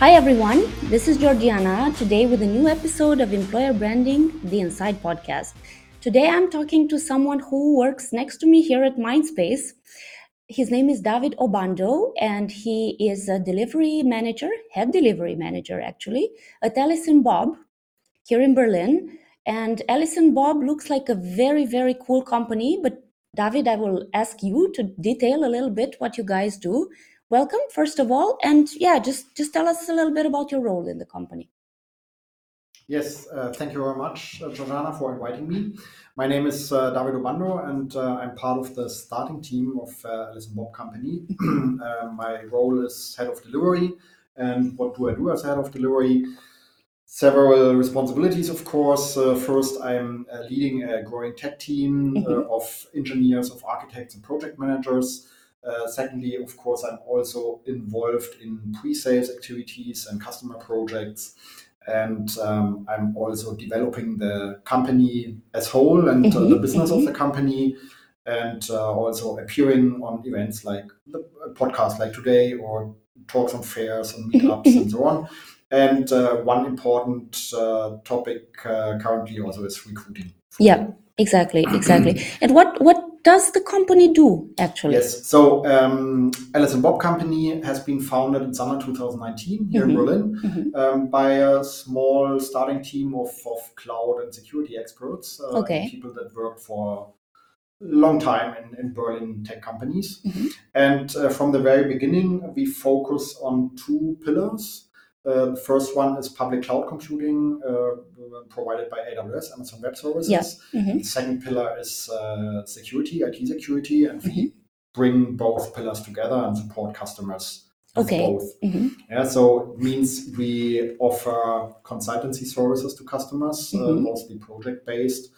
Hi everyone, this is Georgiana today with a new episode of Employer Branding, the Inside podcast. Today I'm talking to someone who works next to me here at Mindspace. His name is David Obando and he is a delivery manager, head delivery manager actually, at Alice & Bob here in Berlin. And Alice & Bob looks like a very, very cool company, but David, I will ask you to detail a little bit what you guys do welcome first of all and yeah just just tell us a little bit about your role in the company. Yes uh, thank you very much uh, Georgiana for inviting me. My name is uh, David Obando and uh, I'm part of the starting team of uh, Alice Bob company. Uh, my role is head of delivery and what do I do as head of delivery? Several responsibilities of course. First I'm leading a growing tech team mm-hmm. of engineers of architects and project managers. uh, secondly, of course, I'm also involved in pre-sales activities and customer projects. And um, I'm also developing the company as whole and mm-hmm, uh, the mm-hmm, business mm-hmm. of the company, and uh, also appearing on events like the podcast like today, or talks on fairs and mm-hmm, meetups and mm-hmm. so on. And uh, one important uh, topic uh, currently also is recruiting. Yeah, exactly, exactly. and what what does the company do actually? Yes, so um, Alice and Bob Company has been founded in summer 2019 here mm-hmm. in Berlin mm-hmm. um, by a small starting team of, of cloud and security experts, uh, okay. people that worked for a long time in, in Berlin tech companies. Mm-hmm. And uh, from the very beginning, we focus on two pillars. Uh, the first one is public cloud computing uh, provided by AWS, Amazon Web Services. Yeah. Mm-hmm. The second pillar is uh, security, IT security, and mm-hmm. we bring both pillars together and support customers okay. both. Mm-hmm. Yeah, so it means we offer consultancy services to customers, uh, mm-hmm. mostly project based.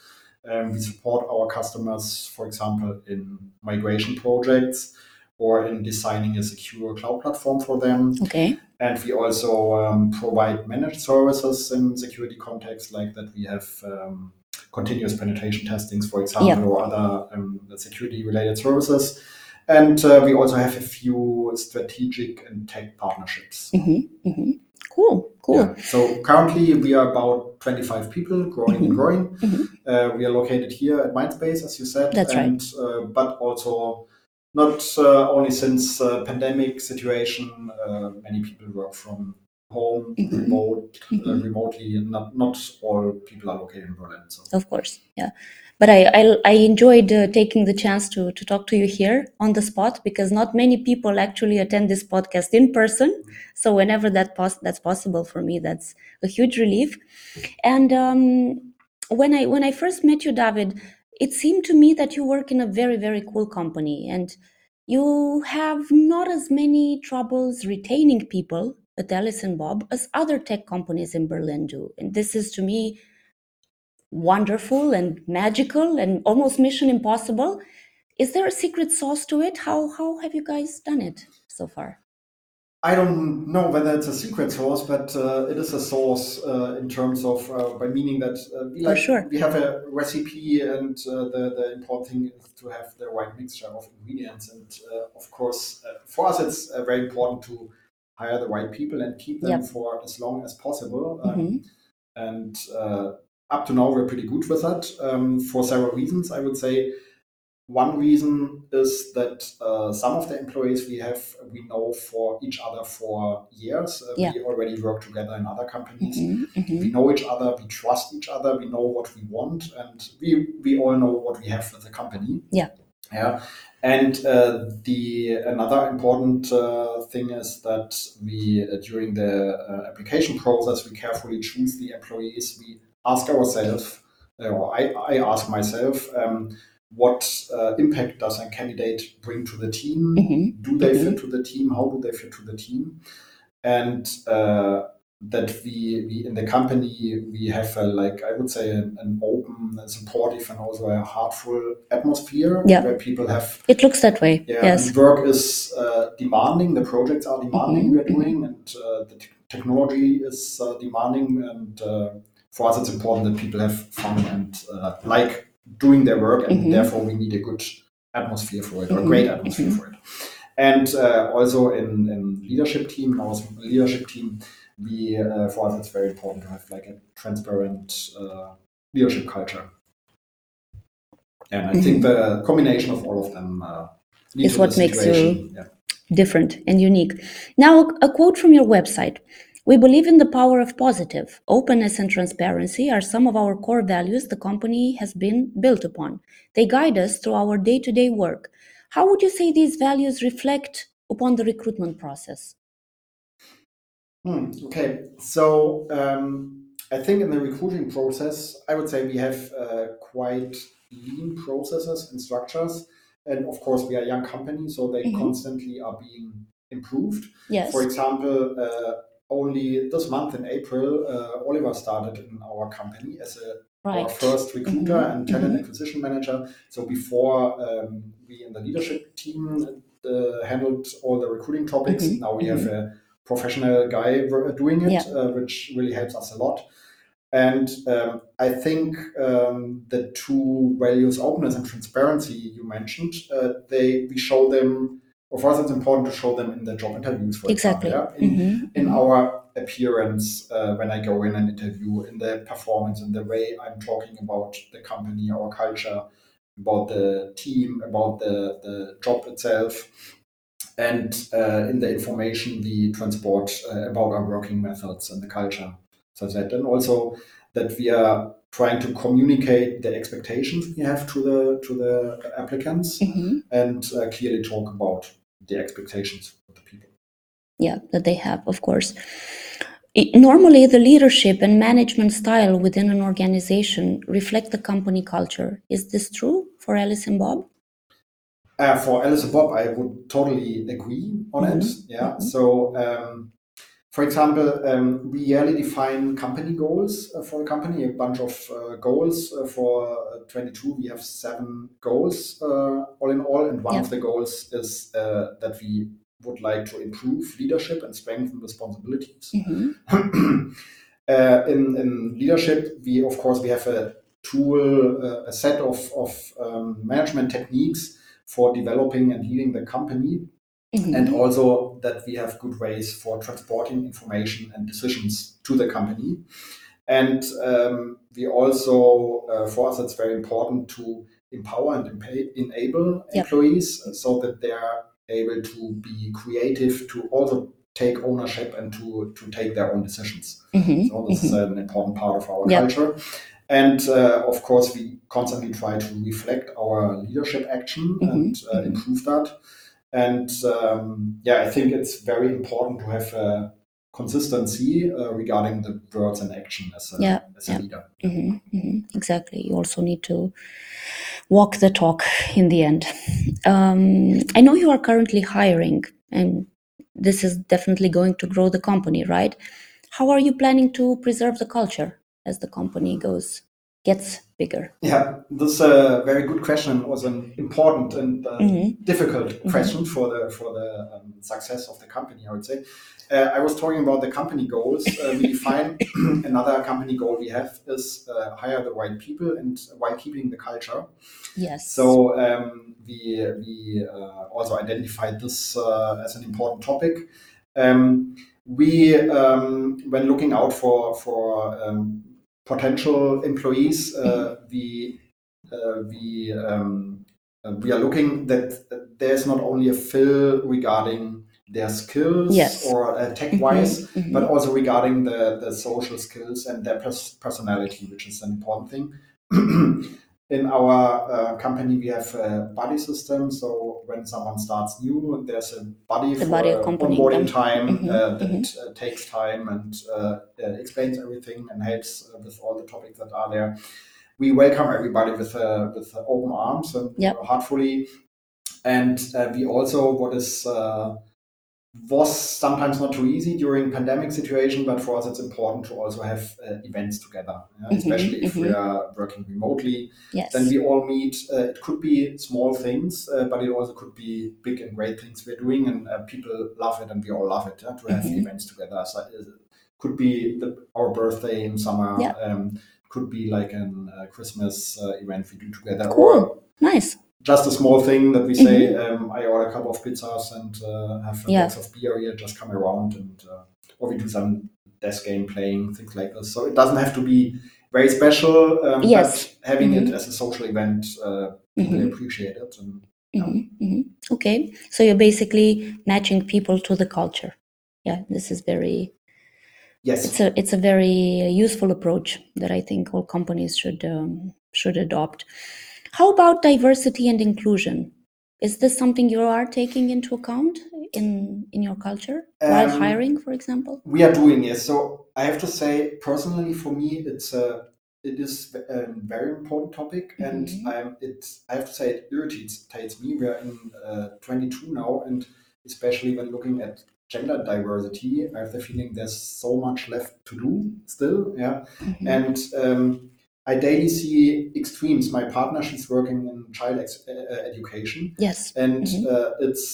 Um, we support our customers, for example, in migration projects or in designing a secure cloud platform for them. Okay. And we also um, provide managed services in security context, like that we have um, continuous penetration testings, for example, yep. or other um, security related services. And uh, we also have a few strategic and tech partnerships. Mm-hmm. Mm-hmm. Cool, cool. Yeah. So currently we are about 25 people, growing mm-hmm. and growing. Mm-hmm. Uh, we are located here at Mindspace, as you said. That's and, right. Uh, but also not uh, only since uh, pandemic situation, uh, many people work from home, mm-hmm. remote, mm-hmm. remotely, and not not all people are located in Berlin. So. Of course, yeah. But I I, I enjoyed uh, taking the chance to to talk to you here on the spot because not many people actually attend this podcast in person. So whenever that pos- that's possible for me, that's a huge relief. And um, when I when I first met you, David, it seemed to me that you work in a very, very cool company and you have not as many troubles retaining people at Alice and Bob as other tech companies in Berlin do. And this is to me wonderful and magical and almost mission impossible. Is there a secret sauce to it? How how have you guys done it so far? I don't know whether it's a secret source, but uh, it is a source uh, in terms of uh, by meaning that uh, we like sure. we have a recipe, and uh, the the important thing is to have the right mixture of ingredients. And uh, of course, for us, it's very important to hire the right people and keep them yep. for as long as possible. Um, mm-hmm. And up to now, we're pretty good with that um, for several reasons. I would say one reason is that uh, some of the employees we have, we know for each other for years. Uh, yeah. We already work together in other companies. Mm-hmm, mm-hmm. We know each other, we trust each other, we know what we want, and we, we all know what we have with the company. Yeah. Yeah. And uh, the another important uh, thing is that we, uh, during the uh, application process, we carefully choose the employees. We ask ourselves, or I, I ask myself, um, what uh, impact does a candidate bring to the team? Mm-hmm. Do they mm-hmm. fit to the team? How do they fit to the team? And uh, that we, we in the company we have a, like I would say an, an open, supportive, and also a heartful atmosphere yeah. where people have. It looks that way. Yeah, yes. Work is uh, demanding. The projects are demanding. Mm-hmm. We are doing, mm-hmm. and uh, the t- technology is uh, demanding. And uh, for us, it's important that people have fun and like doing their work, and mm-hmm. therefore we need a good atmosphere for it, or a great mm-hmm. atmosphere mm-hmm. for it. And uh, also in, in leadership team, our leadership team, we uh, for us it's very important to have like a transparent uh, leadership culture. And I think the combination of all of them uh, Is what makes you- Yeah. different and unique. Now, a quote from your website. We believe in the power of positive. Openness and transparency are some of our core values the company has been built upon. They guide us through our day to day work. How would you say these values reflect upon the recruitment process? Hmm, okay, so um, I think in the recruiting process, I would say we have uh, quite lean processes and structures. And of course, we are a young company, so they Mhm. constantly are being improved. Yes. For example, uh, only this month in April, uh, Oliver started in our company as a our first recruiter Mhm, and talent mhm. acquisition manager. So before um, we in the leadership team uh, handled all the recruiting topics, Mhm, now we have a professional guy doing it, Yeah. uh, which really helps us a lot. And um, I think um, the two values, openness and transparency, you mentioned, uh, they we show them. Well, for us, it's important to show them in the job interviews, for Exactly. example. Yeah? In, Mhm, in mhm. our appearance uh, when I go in an interview, in the performance, in the way I'm talking about the company, our culture, about the team, about the, the job itself, and uh, in the information we transport uh, about our working methods and the culture. So that, and also that we are trying to communicate the expectations we have to the to the applicants Mhm. and uh, clearly talk about the expectations of the people. yeah that they have of course I- normally the leadership and management style within an organization reflect the company culture is this true for alice and bob Uh, for Alice and Bob, I would totally agree on it. Yeah. mhm. So, um, for example, um, we yearly define company goals uh, for the company, a bunch of uh, goals. Uh, for uh, 22, we have seven goals uh, all in all. And one Yeah. of the goals is uh, that we would like to improve leadership and strengthen responsibilities. Mhm. uh, in, in leadership, we of course we have a tool, uh, a set of, of um, management techniques for developing and leading the company, Mhm. and also that we have good ways for transporting information and decisions to the company. And um, we also, uh, for us, it's very important to empower and enable Yep. employees so that they are able to be creative, to also take ownership and to, to take their own decisions. Mhm. So this is an important part of our Yeah. culture. And uh, of course, we constantly try to reflect our leadership action Mhm, and uh, mhm. improve that. And um, yeah, I think it's very important to have a consistency uh, regarding the words and action as a, Yeah, as a yeah. leader. Mhm, mhm. Exactly. You also need to walk the talk in the end. Um, I know you are currently hiring, and this is definitely going to grow the company, right? How are you planning to preserve the culture as the company goes gets bigger? Yeah, this is a very good question. Was an important and uh, Mhm. difficult question for the for the um, success of the company. I would say. Uh, I was talking about the company goals. Uh, we define another company goal we have is uh, hire the right people and while keeping the culture. Yes. So um, we we uh, also identified this uh, as an important topic. Um, we um, when looking out for for um, potential employees, uh, we uh, we um, uh, we are looking that there's not only a fill regarding their skills Yes. or uh, tech wise, Mhm, mhm. but also regarding the, the social skills and their pers- personality, which is an important thing. In our uh, company, we have a buddy system. So when someone starts new, there's a buddy The for buddy onboarding time Mhm, uh, that uh, takes time and uh, explains everything and helps uh, with all the topics that are there. We welcome everybody with uh, with open arms and Yep. heartfully. And uh, we also, what is uh, was sometimes not too easy during pandemic situation, but for us it's important to also have uh, events together, yeah, Mhm, especially if we mhm. are working remotely. yes. Then we all meet. Uh, it could be small things, uh, but it also could be big and great things we're doing, and uh, people love it, and we all love it yeah, to have Mhm. events together. So it could be the, our birthday in summer. Yeah. Um, could be like a uh, Christmas uh, event we do together, Cool. or nice. Just a small thing that we say. Um, I order a couple of pizzas and uh, have a Yeah. box of beer here. Just come around and uh, or we do some desk game playing things like this. So it doesn't have to be very special. Um, Yes. But having Mhm. it as a social event, uh, people Mhm. appreciate it. And Mhm, mhm. Okay, so you're basically matching people to the culture. Yeah, this is very yes, it's a it's a very useful approach that I think all companies should um, should adopt. How about diversity and inclusion? Is this something you are taking into account in in your culture while Um, hiring, for example? we are doing yes. So I have to say, personally, for me, it's a it is a very important topic, and Mhm. I'm it. I have to say, it irritates me. We are in uh, 22 now, and especially when looking at gender diversity, I have the feeling there's so much left to do still. Yeah, Mhm. and um, I daily see extremes. My partner, she's working in child ex- uh, education, Yes. and Mhm. uh, it's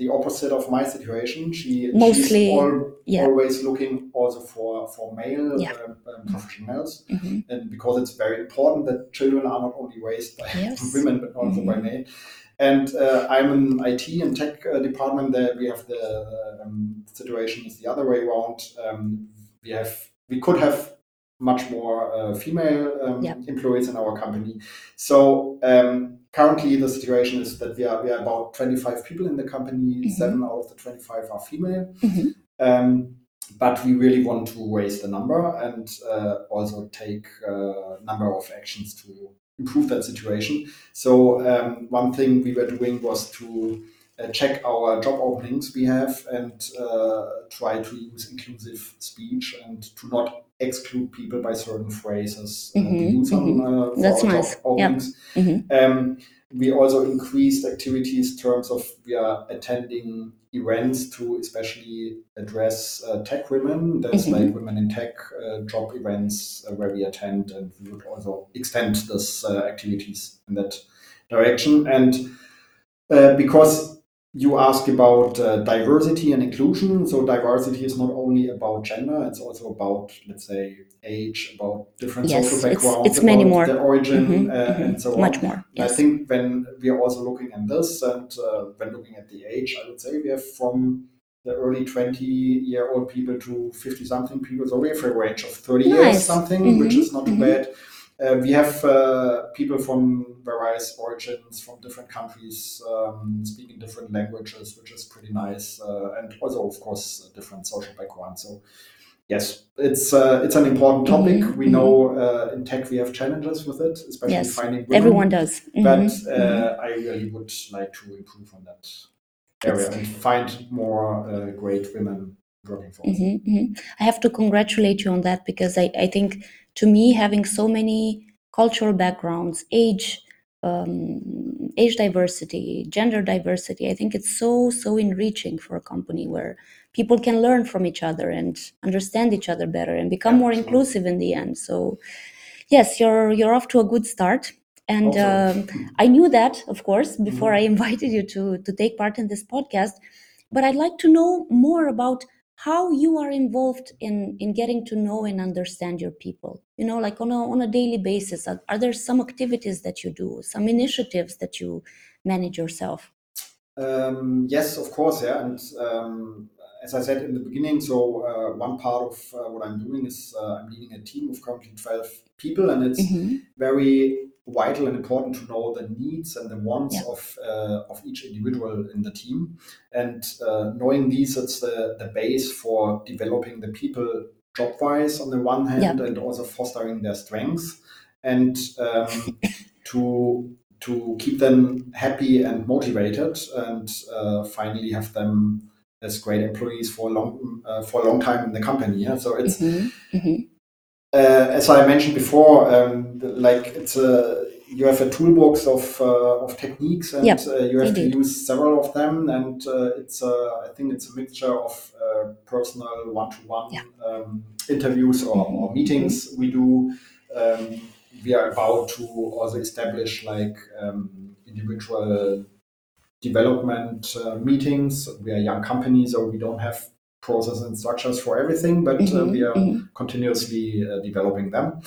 the opposite of my situation. She Mostly, she's al- yeah. always looking also for for male Yeah. um, um, professionals, Mhm. and because it's very important that children are not only raised by Yes. women but also by Mhm. men. And uh, I'm in IT and tech uh, department. There we have the um, situation is the other way around. Um, we have we could have much more uh, female um, employees in our company. So um, currently, the situation is that we are we are about 25 people in the company. Mhm. Seven out of the 25 are female. Mhm. Um, but we really want to raise the number and uh, also take a number of actions to improve that situation. So um, one thing we were doing was to uh, check our job openings we have and uh, try to use inclusive speech and to not exclude people by certain phrases uh, we Mhm, use on uh, for That's nice. job Yeah. openings. Mhm. Um, we also increased activities in terms of we are attending events to especially address uh, tech women. There's Mhm. like women in tech uh, job events uh, where we attend, and we would also extend this uh, activities in that direction. And uh, because you ask about uh, diversity and inclusion, so diversity is not only about gender; it's also about, let's say, age, about different Yes, social it's- backgrounds, it's many about more. the origin, Mhm, uh, mhm. and so on. Much more. And I think when we are also looking at this and uh, when looking at the age, I would say we have from the early 20 year old people to 50 something people. So we have a range of 30 years something, which Mhm, is not too mhm. bad. Uh, we have uh, people from various origins, from different countries, um, speaking different languages, which is pretty nice, uh, and also, of course, a different social background. So, yes, it's uh, it's an important topic. Mhm, we know uh, in tech we have challenges with it, especially Yes, finding women. Everyone does. But Mhm, uh, mhm. I really would like to improve on that area and find more uh, great women working for us. Mhm, mhm. I have to congratulate you on that because I, I think to me having so many cultural backgrounds, age, um, age diversity, gender diversity, I think it's so so enriching for a company where people can learn from each other and understand each other better and become more inclusive in the end. So yes, you're you're off to a good start. And um, I knew that, of course, before I invited you to to take part in this podcast. But I'd like to know more about how you are involved in in getting to know and understand your people. You know, like on a on a daily basis. Are, are there some activities that you do, some initiatives that you manage yourself? Um, yes, of course, yeah. And um, as I said in the beginning, so uh, one part of uh, what I'm doing is uh, I'm leading a team of currently 12 people, and it's Mhm. very vital and important to know the needs and the wants Yeah. of uh, of each individual in the team. And uh, knowing these, it's the, the base for developing the people job wise on the one hand, and also fostering their strengths, and um, to to keep them happy and motivated, and uh, finally have them as great employees for a long uh, for a long time in the company. Yeah, so it's Mhm, mhm. Uh, as I mentioned before, um, like it's a you have a toolbox of uh, of techniques, and Yep, uh, you have indeed. to use several of them. And uh, it's uh, I think it's a mixture of uh, personal one-to-one um, interviews or, or meetings we do. Um, we are about to also establish like um, individual development uh, meetings. We are a young company, so we don't have process and structures for everything, but uh, Mhm, we are mhm. continuously uh, developing them.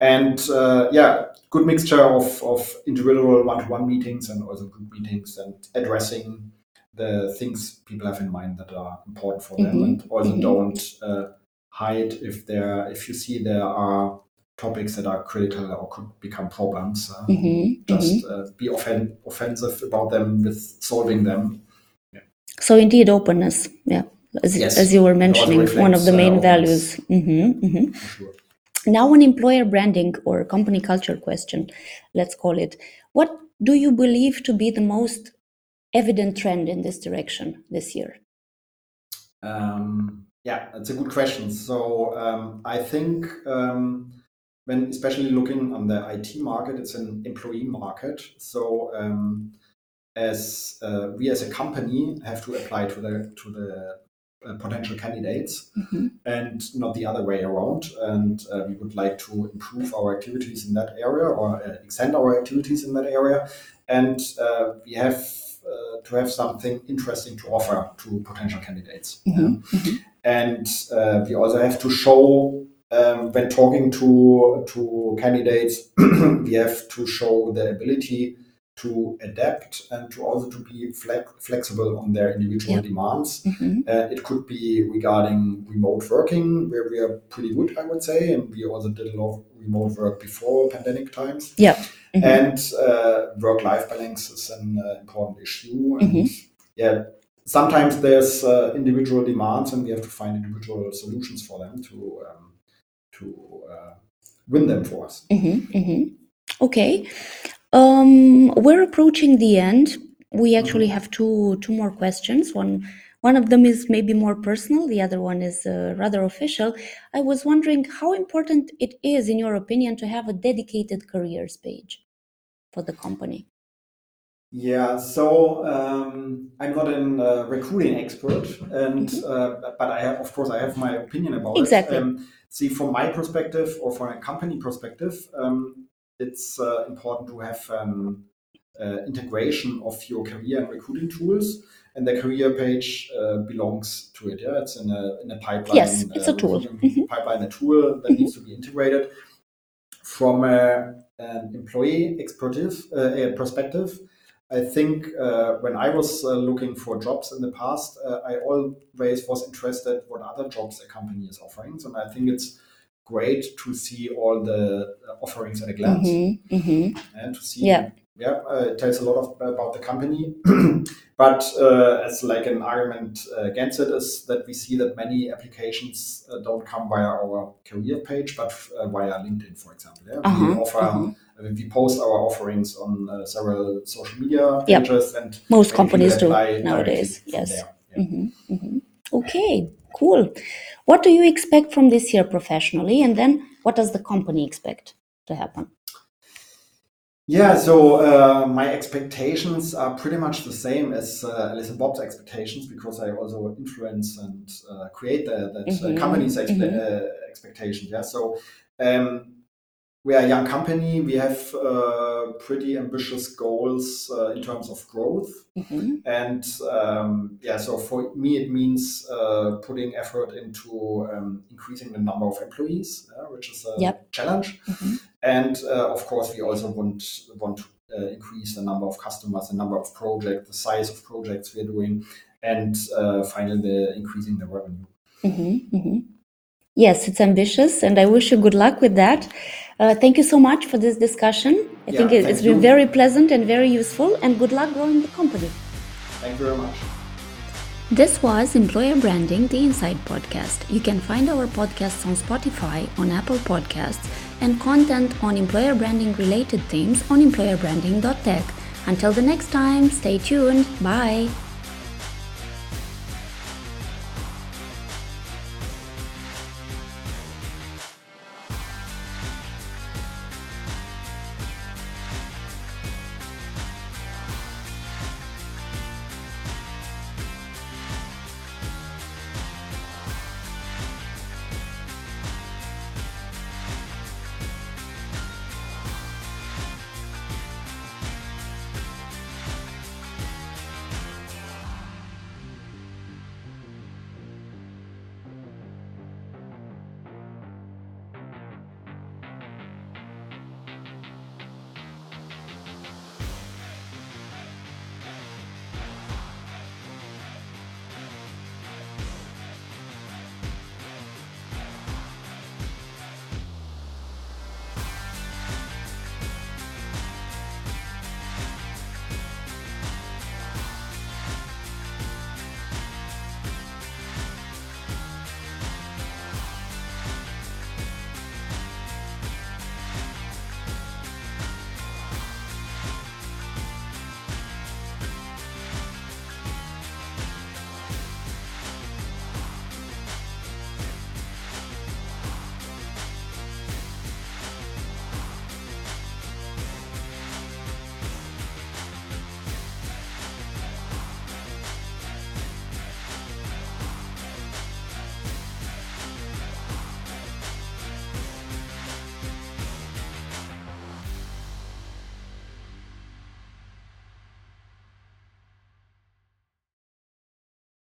And uh, yeah, good mixture of, of individual one-to-one meetings and also group meetings and addressing the things people have in mind that are important for them Mhm, and also mhm. don't uh, hide if there if you see there are topics that are critical or could become problems uh, Mhm, just uh, be offen- offensive about them with solving them So indeed, openness. Yeah, as, Yes, as you were mentioning, one of the uh, main openness. values. hmm hmm sure Now, an employer branding or company culture question, let's call it. What do you believe to be the most evident trend in this direction this year? Um, yeah, that's a good question. So um, I think um, when especially looking on the IT market, it's an employee market. So um, as uh, we as a company have to apply to the to the uh, potential candidates Mhm. and not the other way around. And uh, we would like to improve our activities in that area or uh, extend our activities in that area. And uh, we have uh, to have something interesting to offer to potential candidates. Mhm, Yeah. And uh, we also have to show um, when talking to to candidates, we have to show the ability to adapt and to also to be flex- flexible on their individual Yeah. demands. Mhm. Uh, it could be regarding remote working, where we are pretty good, I would say, and we also did a lot of remote work before pandemic times. Yeah. Mhm. And uh, work-life balance is an uh, important issue. And Mhm. yeah, sometimes there's uh, individual demands, and we have to find individual solutions for them to um, to uh, win them for us. Mhm, mhm. Okay. Um, we're approaching the end. We actually have two two more questions. One one of them is maybe more personal. The other one is uh, rather official. I was wondering how important it is, in your opinion, to have a dedicated careers page for the company. Yeah, so um, I'm not an uh, recruiting expert, and uh, but I have, of course, I have my opinion about Exactly. it. Um, see, from my perspective or from a company perspective, um, it's uh, important to have um, uh, integration of your career and recruiting tools, and the career page uh, belongs to it. Yeah, it's in a in a pipeline. Yes, it's a uh, tool. Mhm. Pipeline, a tool that needs to be integrated. From a, an employee expertise uh, perspective, I think uh, when I was uh, looking for jobs in the past, uh, I always was interested what other jobs a company is offering. So I think it's great to see all the offerings at a glance Mhm, mhm. and to see. Yeah. Yeah, uh, it tells a lot of, about the company. but uh, as like an argument uh, against it is that we see that many applications uh, don't come via our career page, but uh, via LinkedIn, for example. Yeah? We Uh-huh, offer uh-huh. uh, we post our offerings on uh, several social media Yep. pages and Most companies do nowadays. Yes. Yeah. Mhm, mhm. Okay, cool. What do you expect from this year professionally? And then what does the company expect to happen? Yeah, so uh, my expectations are pretty much the same as uh, Alice and Bob's expectations because I also influence and uh, create the, that uh, company's expe- mhm. uh, expectation. Yeah, so um, we are a young company. We have uh, pretty ambitious goals uh, in terms of growth. Mhm. And um, yeah, so for me, it means uh, putting effort into um, increasing the number of employees, uh, which is a Yep. challenge. Mhm. And uh, of course, we also want want to uh, increase the number of customers, the number of projects, the size of projects we're doing, and uh, finally, the increasing the revenue. Mhm, mhm. Yes, it's ambitious, and I wish you good luck with that. Uh, thank you so much for this discussion. I Yeah, think it, it's been you. very pleasant and very useful, and good luck growing the company. Thank you very much. This was Employer Branding, the Inside Podcast. You can find our podcasts on Spotify, on Apple Podcasts, and content on employer branding related things on employerbranding.tech. Until the next time, stay tuned. Bye.